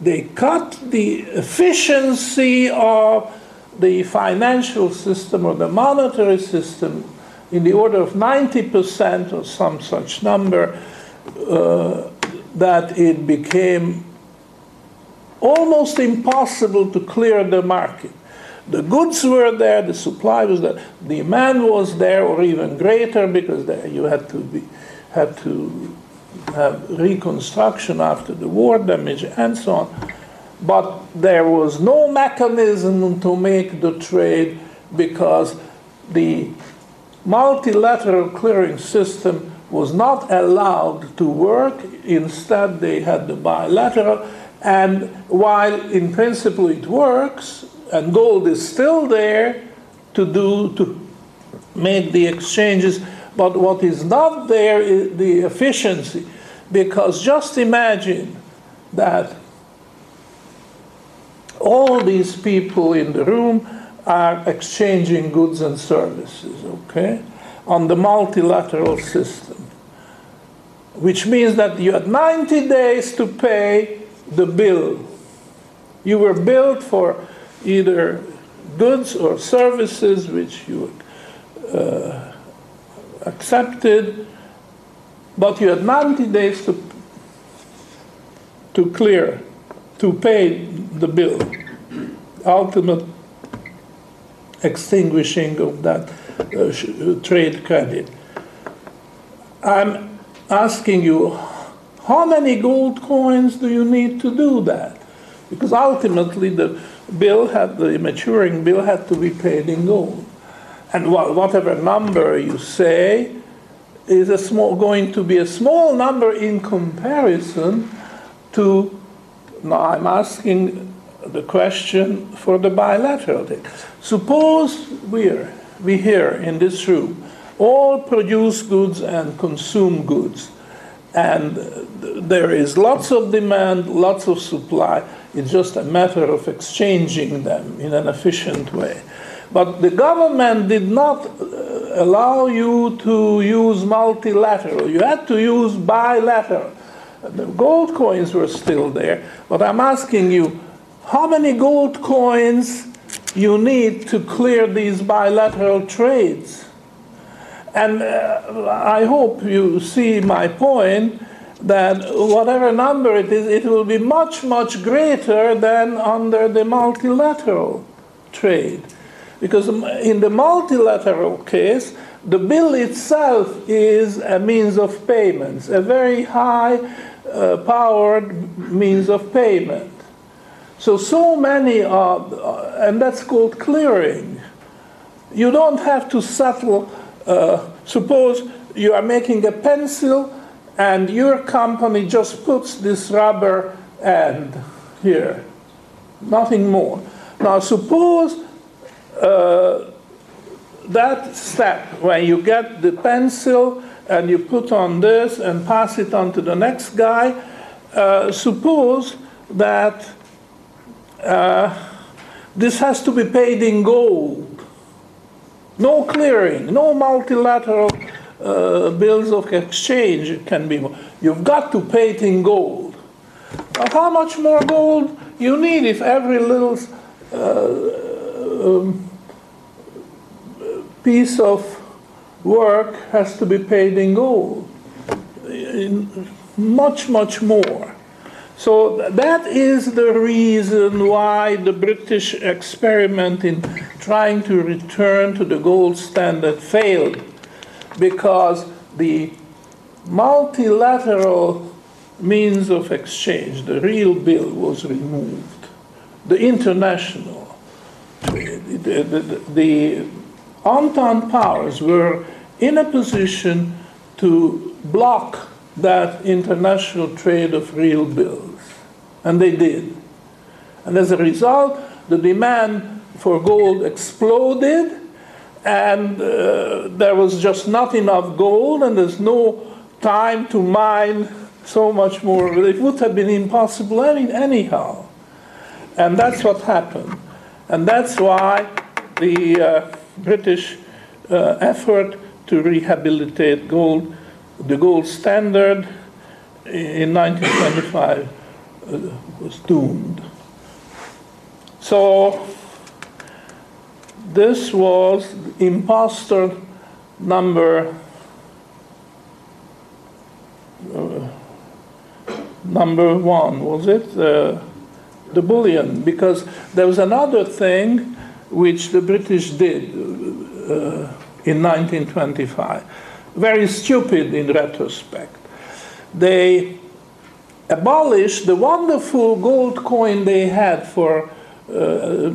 they cut the efficiency of the financial system or the monetary system in the order of 90% or some such number, uh, that it became almost impossible to clear the market. The goods were there, the supply was there, the demand was there, or even greater, because you had to be had to have reconstruction after the war damage and so on. But there was no mechanism to make the trade because the multilateral clearing system was not allowed to work. Instead, they had the bilateral. And while in principle it works, and gold is still there to do to make the exchanges, but what is not there is the efficiency. Because just imagine that all these people in the room are exchanging goods and services, okay, on the multilateral system. Which means that you had 90 days to pay the bill. You were billed for either goods or services which you uh, accepted, but you had 90 days to, to clear, to pay the bill. Ultimate extinguishing of that uh, trade credit. I'm asking you, how many gold coins do you need to do that? Because ultimately the bill had, the maturing bill had to be paid in gold. And whatever number you say is a small, going to be a small number in comparison to, now I'm asking the question for the bilateral thing. Suppose we're, we here in this room all produce goods and consume goods, and there is lots of demand, lots of supply. It's just a matter of exchanging them in an efficient way. But the government did not uh, allow you to use multilateral. You had to use bilateral. The gold coins were still there, but I'm asking you, how many gold coins you need to clear these bilateral trades? And uh, I hope you see my point that whatever number it is, it will be much, much greater than under the multilateral trade. Because in the multilateral case, the bill itself is a means of payments, a very high uh, powered means of payment. So, so many are, uh, and that's called clearing. You don't have to settle, uh, suppose you are making a pencil and your company just puts this rubber end here, nothing more. Now, suppose uh, that step when you get the pencil and you put on this and pass it on to the next guy, uh, suppose that uh, this has to be paid in gold. No clearing, no multilateral uh, bills of exchange can be. You've got to pay it in gold. Now, how much more gold you need if every little uh, um, piece of work has to be paid in gold? In much, much more. So that is the reason why the British experiment in trying to return to the gold standard failed because the multilateral means of exchange, the real bill, was removed. The international trade, the, the, the Entente powers were in a position to block that international trade of real bills. And they did. And as a result, the demand for gold exploded and uh, there was just not enough gold, and there's no time to mine so much more. It would have been impossible any, anyhow. And that's what happened. And that's why the uh, British uh, effort to rehabilitate gold, the gold standard in 1925 uh, was doomed. So this was impostor number uh, number one, was it? Uh, the bullion, because there was another thing which the British did uh, in 1925. Very stupid in retrospect. They abolished the wonderful gold coin they had for uh,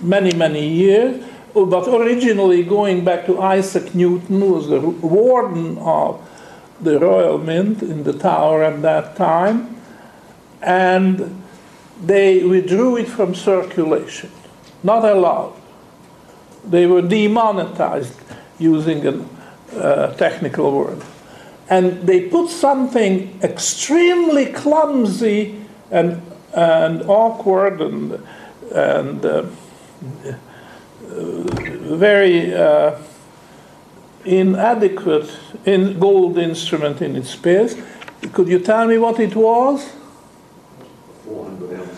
many, many years, but originally going back to Isaac Newton, who was the warden of the Royal Mint in the Tower at that time, and they withdrew it from circulation, not allowed. They were demonetized, using a uh, technical word. And they put something extremely clumsy and, and awkward and, and uh, very uh, inadequate in gold instrument in its space. Could you tell me what it was? 400 ounce bar.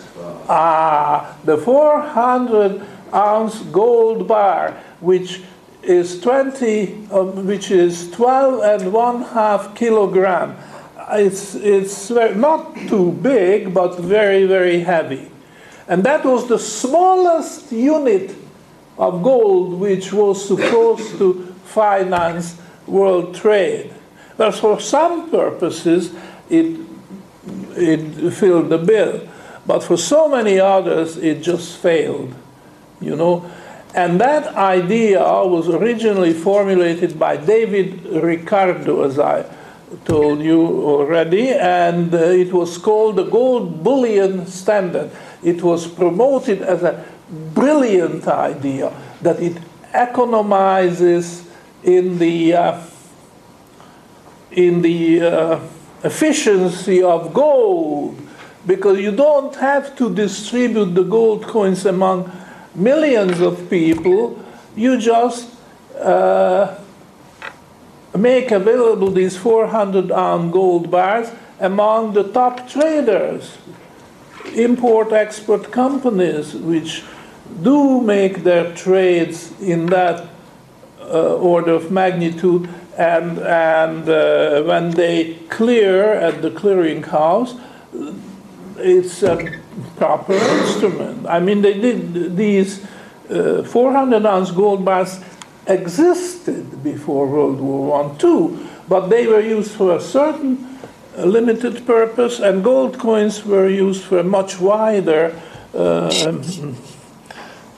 Ah, the 400 ounce gold bar, which is 20, uh, which is 12 and one half kilogram. It's, it's very, not too big, but very, very heavy. And that was the smallest unit of gold which was supposed to finance world trade. But for some purposes, it, it filled the bill. But for so many others, it just failed, you know. And that idea was originally formulated by David Ricardo, as I told you already, and uh, it was called the gold bullion standard. It was promoted as a brilliant idea that it economizes in the uh, in the uh, efficiency of gold because you don't have to distribute the gold coins among millions of people. You just uh, make available these 400 ounce gold bars among the top traders import export companies which do make their trades in that uh, order of magnitude, and, and uh, when they clear at the clearing house, it's a proper instrument. I mean, they did these uh, 400 ounce gold bars existed before World War I too, but they were used for a certain limited purpose, and gold coins were used for a much wider uh,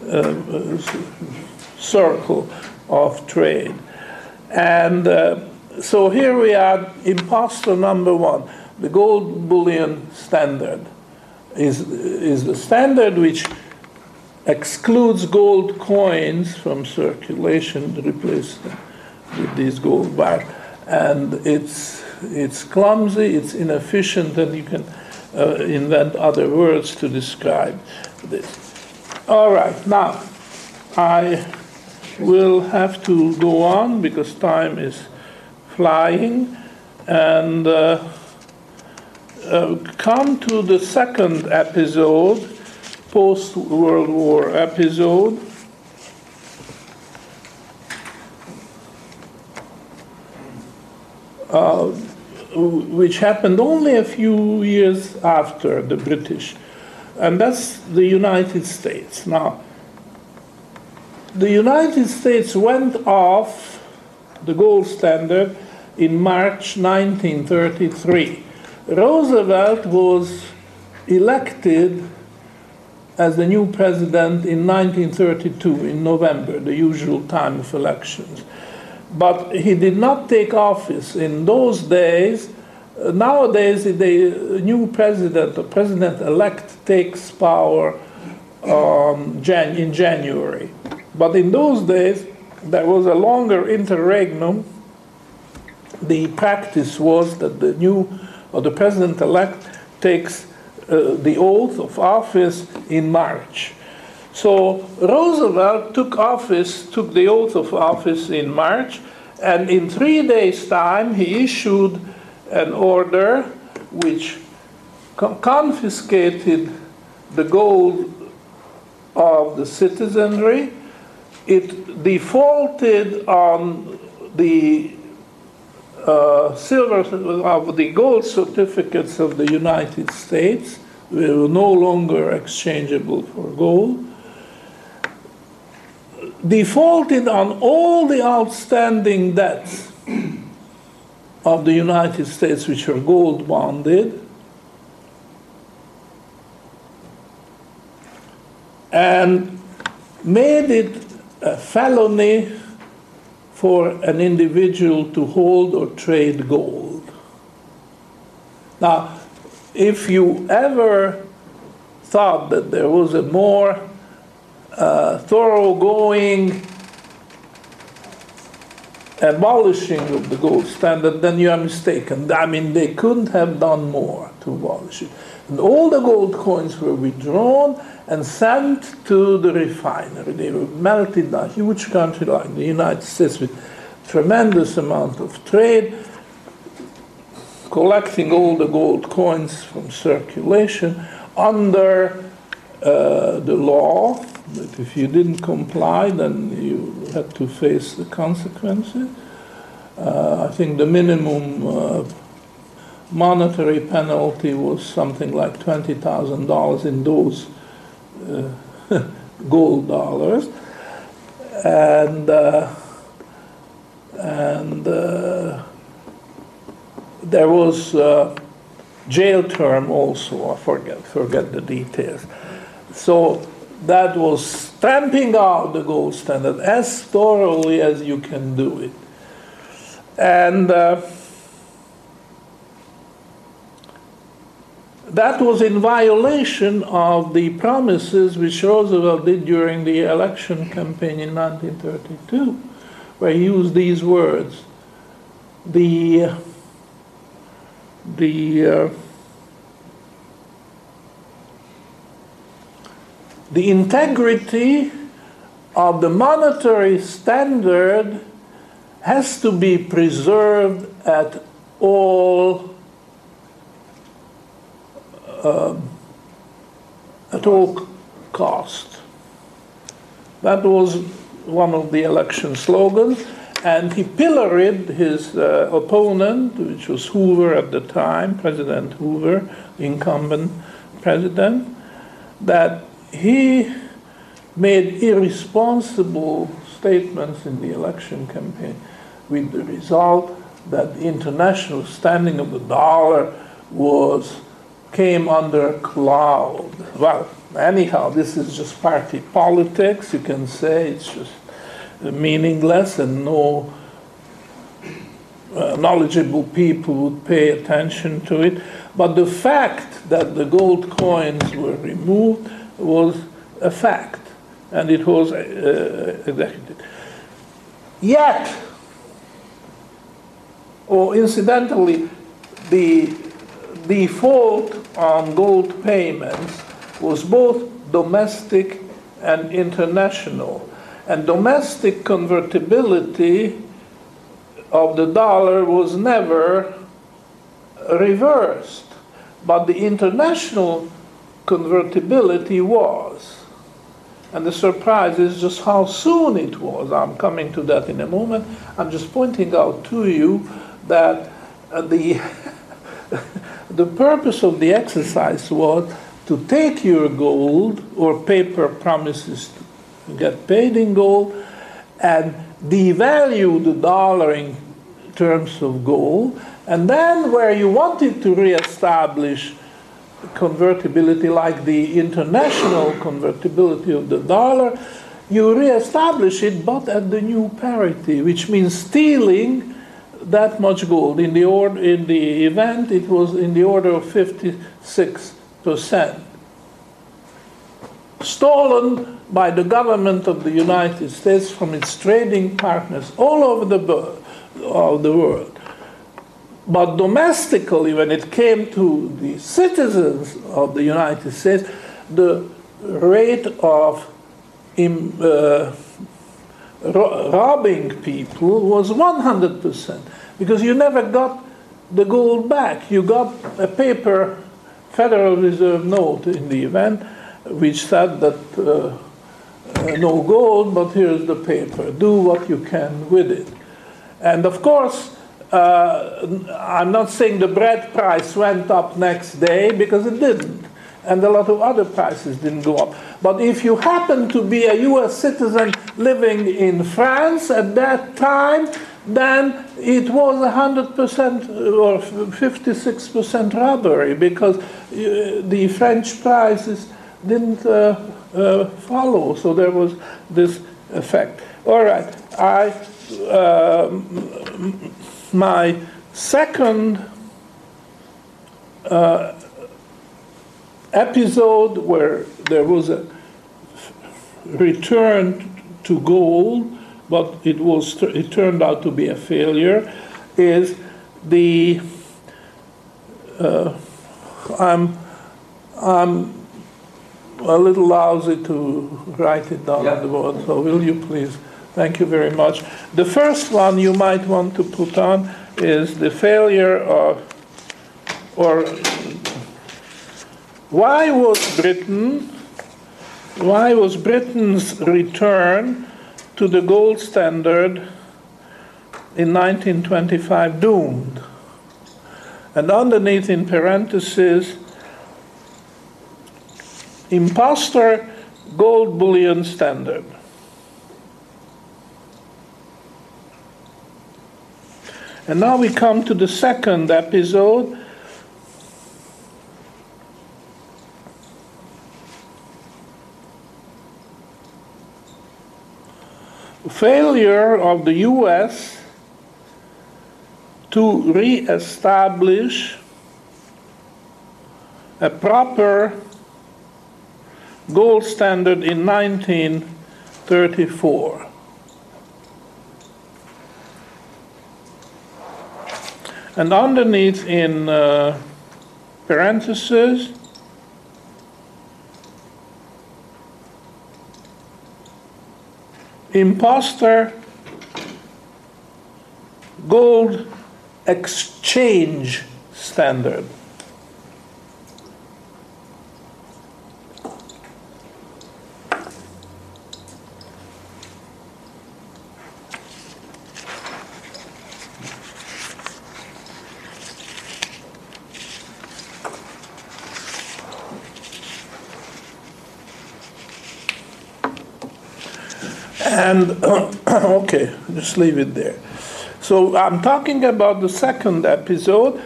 uh, circle of trade. And uh, so here we are, impostor number one. The gold bullion standard is, is the standard which excludes gold coins from circulation, replace them with these gold bars. And it's, it's clumsy, it's inefficient, and you can uh, invent other words to describe this. All right, now I will have to go on because time is flying and uh, uh, come to the second episode, post World War episode. Uh, which happened only a few years after the British, and that's the United States. Now, the United States went off the gold standard in March 1933. Roosevelt was elected as the new president in 1932 in November, the usual time of elections. But he did not take office in those days. Nowadays, the new president, the president elect, takes power um, Jan- in January. But in those days, there was a longer interregnum. The practice was that the new or the president elect takes uh, the oath of office in March. So Roosevelt took office, took the oath of office in March, and in three days' time he issued an order which confiscated the gold of the citizenry. It defaulted on the uh, silver of the gold certificates of the United States. Were no longer exchangeable for gold. Defaulted on all the outstanding debts of the United States, which were gold bonded. And made it a felony for an individual to hold or trade gold. Now, if you ever thought that there was a more uh, thoroughgoing abolishing of the gold standard, then you are mistaken. I mean, they couldn't have done more to abolish it. And all the gold coins were withdrawn and sent to the refinery. They were melted in a huge country like the United States with tremendous amount of trade, collecting all the gold coins from circulation under uh, the law that if you didn't comply, then you had to face the consequences. Uh, I think the minimum uh, monetary penalty was something like $20,000 in those uh, gold dollars. And, uh, and uh, there was a jail term also, I forget, forget the details. So that was stamping out the gold standard as thoroughly as you can do it. And that was in violation of the promises which Roosevelt did during the election campaign in 1932, where he used these words. The, the uh, the integrity of the monetary standard has to be preserved at all um, at all cost. That was one of the election slogans, and he pilloried his uh, opponent, which was Hoover at the time, President Hoover, incumbent president, that he made irresponsible statements in the election campaign with the result that the international standing of the dollar was came under cloud. Well, anyhow, this is just party politics. You can say it's just meaningless and no uh, knowledgeable people would pay attention to it. But the fact that the gold coins were removed was a fact, and it was uh, executed. Yet, or incidentally, the default on gold payments was both domestic and international. And domestic convertibility of the dollar was never reversed, but the international convertibility was. And the surprise is just how soon it was. I'm coming to that in a moment. I'm just pointing out to you that uh, the, the purpose of the exercise was to take your gold or paper promises to get paid in gold and devalue the dollar in terms of gold. And then, where you wanted to reestablish convertibility like the international convertibility of the dollar, you reestablish it but at the new parity, which means stealing that much gold. In the, or, in the event, it was in the order of 56%. Stolen by the government of the United States from its trading partners all over the, of the world. But domestically, when it came to the citizens of the United States, the rate of in, uh, ro- robbing people was 100% because you never got the gold back. You got a paper Federal Reserve note in the event, which said that uh, uh, no gold, but here's the paper. Do what you can with it. And of course, uh, I'm not saying the bread price went up next day because it didn't. And a lot of other prices didn't go up. But if you happen to be a US citizen living in France at that time, then it was 100% or 56% robbery because uh, the French prices didn't uh, uh, follow. So there was this effect. All right, I, uh, my second uh, episode where there was a return to gold, but it was it turned out to be a failure, is the uh, I'm I'm a little lousy to write it down Yeah. on the board, so will you please? Thank you very much. The first one you might want to put on is the failure of, or why was Britain, why was Britain's return to the gold standard in 1925 doomed? And underneath in parentheses, imposter gold bullion standard. And now we come to the second episode. Failure of the US to re-establish a proper gold standard in 1934. And underneath in uh, parentheses, imposter gold exchange standard. And, okay, just leave it there. So I'm talking about the second episode.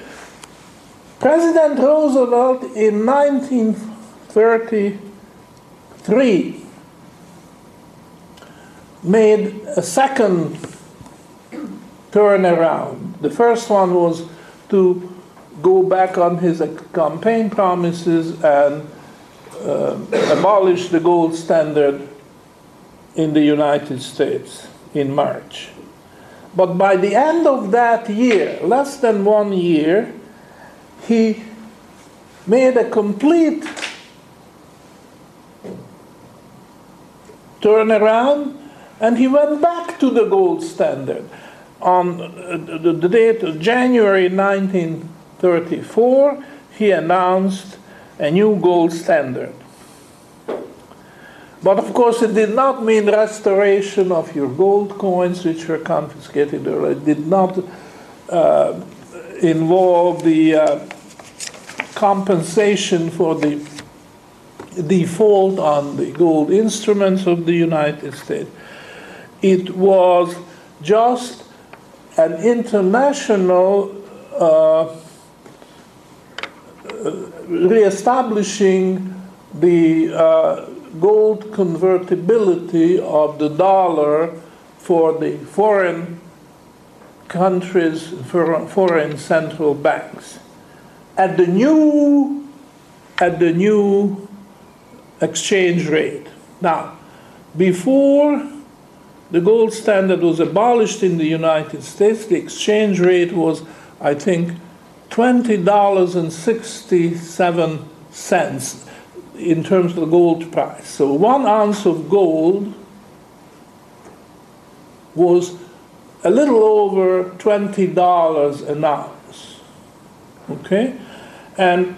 President Roosevelt in 1933 made a second turnaround. The first one was to go back on his campaign promises and uh, abolish the gold standard in the United States in March. But by the end of that year, less than one year, he made a complete turnaround and he went back to the gold standard. On uh, the the date of January 1934, he announced a new gold standard. But of course, it did not mean restoration of your gold coins, which were confiscated, or it did not uh, involve the uh, compensation for the default on the gold instruments of the United States. It was just an international uh, reestablishing the uh, gold convertibility of the dollar for the foreign countries, for foreign central banks. At the new, at the new exchange rate. Now, before the gold standard was abolished in the United States, the exchange rate was, I think, $20.67 in terms of the gold price. So one ounce of gold was a little over $20 an ounce. Okay? And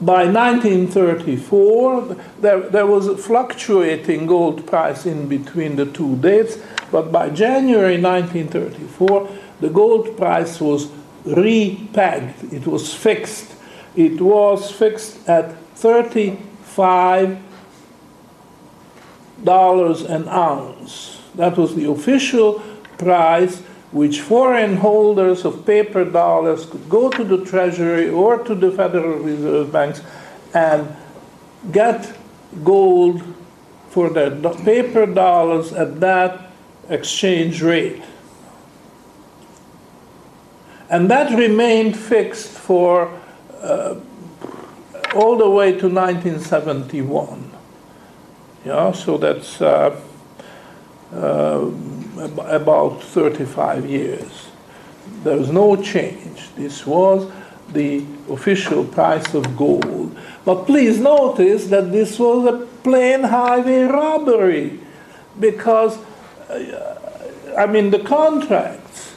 by 1934, there, there was a fluctuating gold price in between the two dates, but by January 1934, the gold price was repegged. It was fixed. It was fixed at 35 dollars an ounce. That was the official price which foreign holders of paper dollars could go to the Treasury or to the Federal Reserve banks and get gold for their paper dollars at that exchange rate. And that remained fixed for all the way to 1971. Yeah, so that's uh, uh, about 35 years. There was no change. This was the official price of gold. But please notice that this was a plain highway robbery because, uh, I mean, the contracts,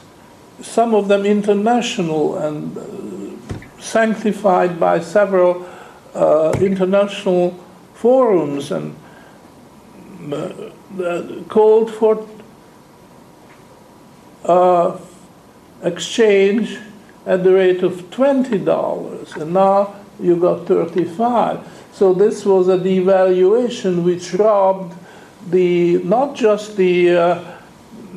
some of them international and uh, sanctified by several uh, international forums and uh, called for uh, exchange at the rate of $20, and now you got 35. So this was a devaluation which robbed the not just the uh,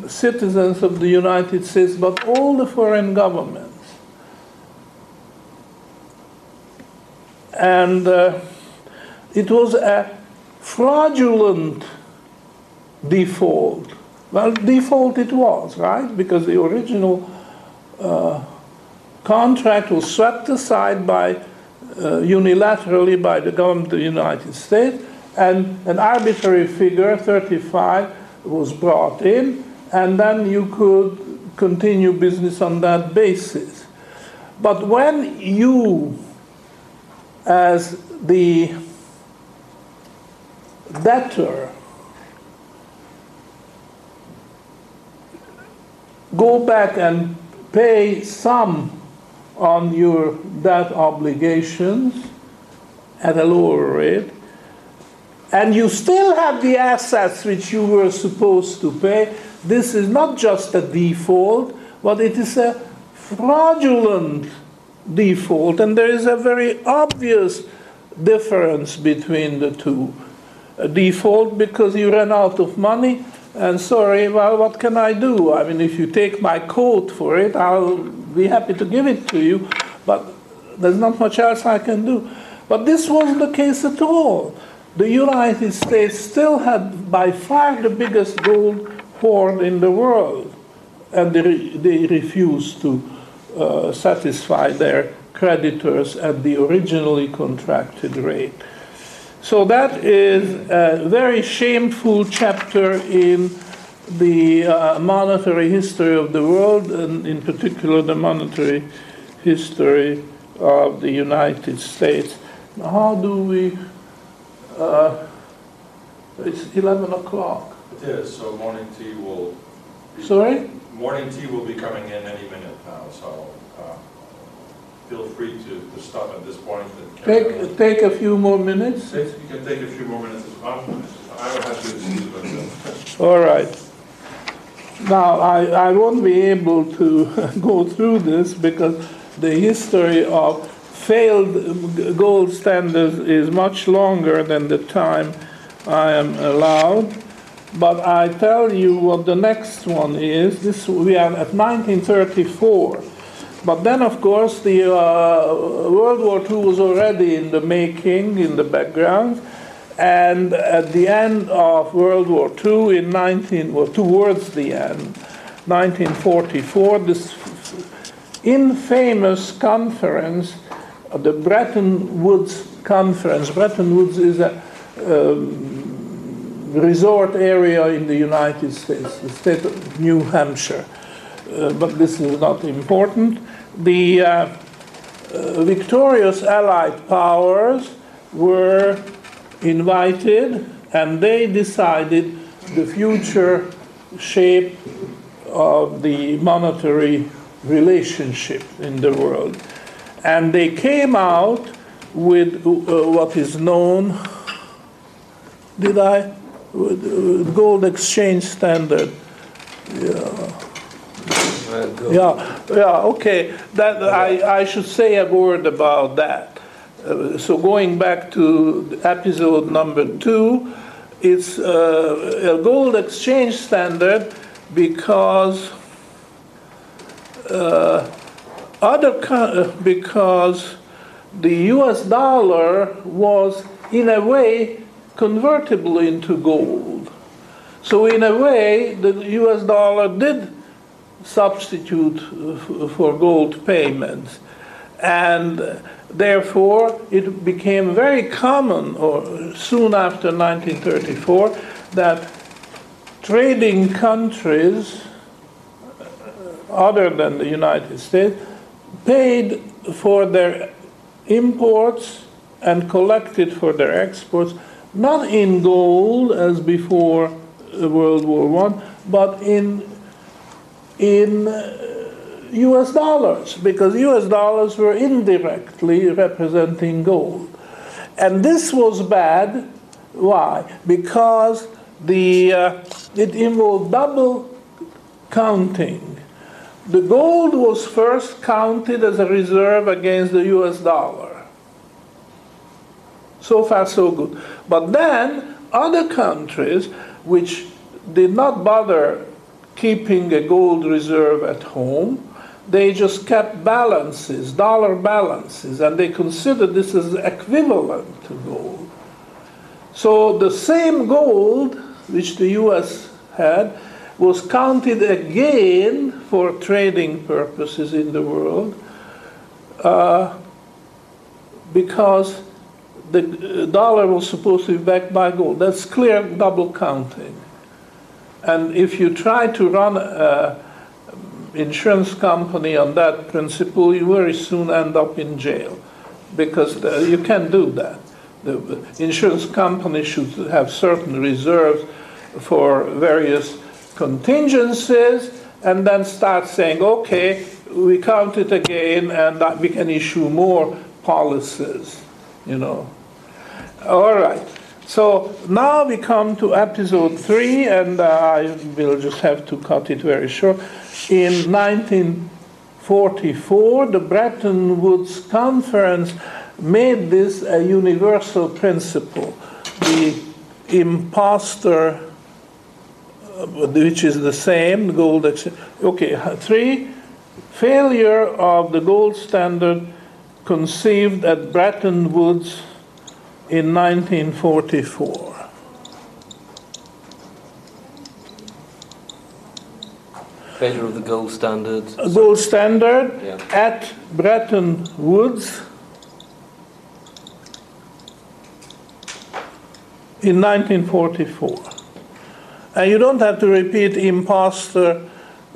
citizens of the United States, but all the foreign governments. And uh, it was a fraudulent default. Well, default it was, right? Because the original uh, contract was swept aside by uh, unilaterally by the government of the United States, and an arbitrary figure, 35, was brought in, and then you could continue business on that basis. But when you, as the debtor, go back and pay some on your debt obligations at a lower rate, and you still have the assets which you were supposed to pay, this is not just a default, but it is a fraudulent default, and there is a very obvious difference between the two. A default because you ran out of money, and sorry, well, what can I do? I mean, if you take my coat for it, I'll be happy to give it to you, but there's not much else I can do. But this wasn't the case at all. The United States still had by far the biggest gold hoard in the world, and they, they refused to uh, satisfy their creditors at the originally contracted rate. So that is a very shameful chapter in the uh, monetary history of the world, and in particular the monetary history of the United States. How do we? Uh, it's 11 o'clock. It is, so morning tea will. be- Sorry? Morning tea will be coming in any minute now, so uh, feel free to to stop at this point point. carry on. Take, take a few more minutes. You can take a few more minutes as well. I don't have to excuse myself. All right. Now, I, I won't be able to go through this because the history of failed gold standards is much longer than the time I am allowed. But I tell you what the next one is. This we are at 1934. But then, of course, the uh, World War II was already in the making, in the background. And at the end of World War II, in 19, well, towards the end, 1944, this infamous conference, the Bretton Woods Conference. Bretton Woods is a um, resort area in the United States, the state of New Hampshire. Uh, but this is not important. The uh, uh, victorious Allied powers were invited and they decided the future shape of the monetary relationship in the world. And they came out with uh, what is known, did I? Uh, gold exchange standard. Yeah, yeah, yeah, okay. That, I, I should say a word about that. Uh, so going back to episode number two, it's uh, a gold exchange standard because uh, other uh, because the U.S. dollar was in a way convertible into gold. So in a way, the U.S. dollar did substitute for gold payments. And therefore, it became very common, or soon after 1934, that trading countries, uh, other than the United States, paid for their imports and collected for their exports, not in gold as before uh, World War I, but in in uh, US dollars because US dollars were indirectly representing gold. And this was bad. Why? Because the, uh, it involved double counting. The gold was first counted as a reserve against the US dollar. So far, so good. But then other countries which did not bother keeping a gold reserve at home. They just kept balances, dollar balances, and they considered this as equivalent to gold. So the same gold which the US had was counted again for trading purposes in the world uh, because the uh, dollar was supposed to be backed by gold. That's clear double counting. And if you try to run an um, insurance company on that principle, you very soon end up in jail because the, you can't do that. The uh, insurance company should have certain reserves for various contingencies and then start saying, okay, we count it again and we can issue more policies, you know. All right. So now we come to episode three, and uh, I will just have to cut it very short. In 1944, the Bretton Woods Conference made this a universal principle. The imposter, uh, which is the same, gold. Okay, three, failure of the gold standard conceived at Bretton Woods in 1944. Failure of the gold standard. A gold standard Yeah. at Bretton Woods in 1944. And you don't have to repeat imposter,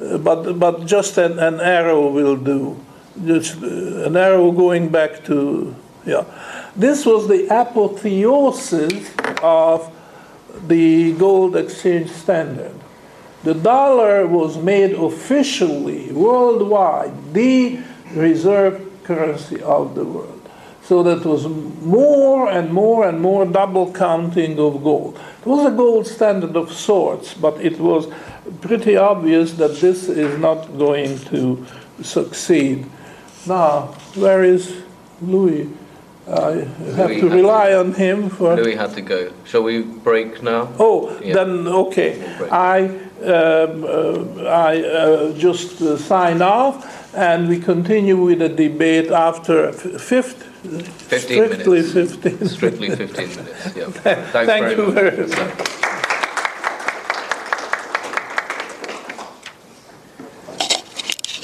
uh, but, but just an, an arrow will do. Just uh, an arrow going back to, yeah. This was the apotheosis of the gold exchange standard. The dollar was made officially, worldwide, the reserve currency of the world. So that was more and more and more double counting of gold. It was a gold standard of sorts, but it was pretty obvious that this is not going to succeed. Now, where is Louis? I have Louis to rely on him for. Louis had to go. Shall we break now? Oh, Yeah. then, okay. We'll. I, um, uh, I uh, just uh, sign off, and we continue with the debate after fifth, 15 strictly minutes. 15. Strictly 15 minutes. Yeah. Thank very you much. very much.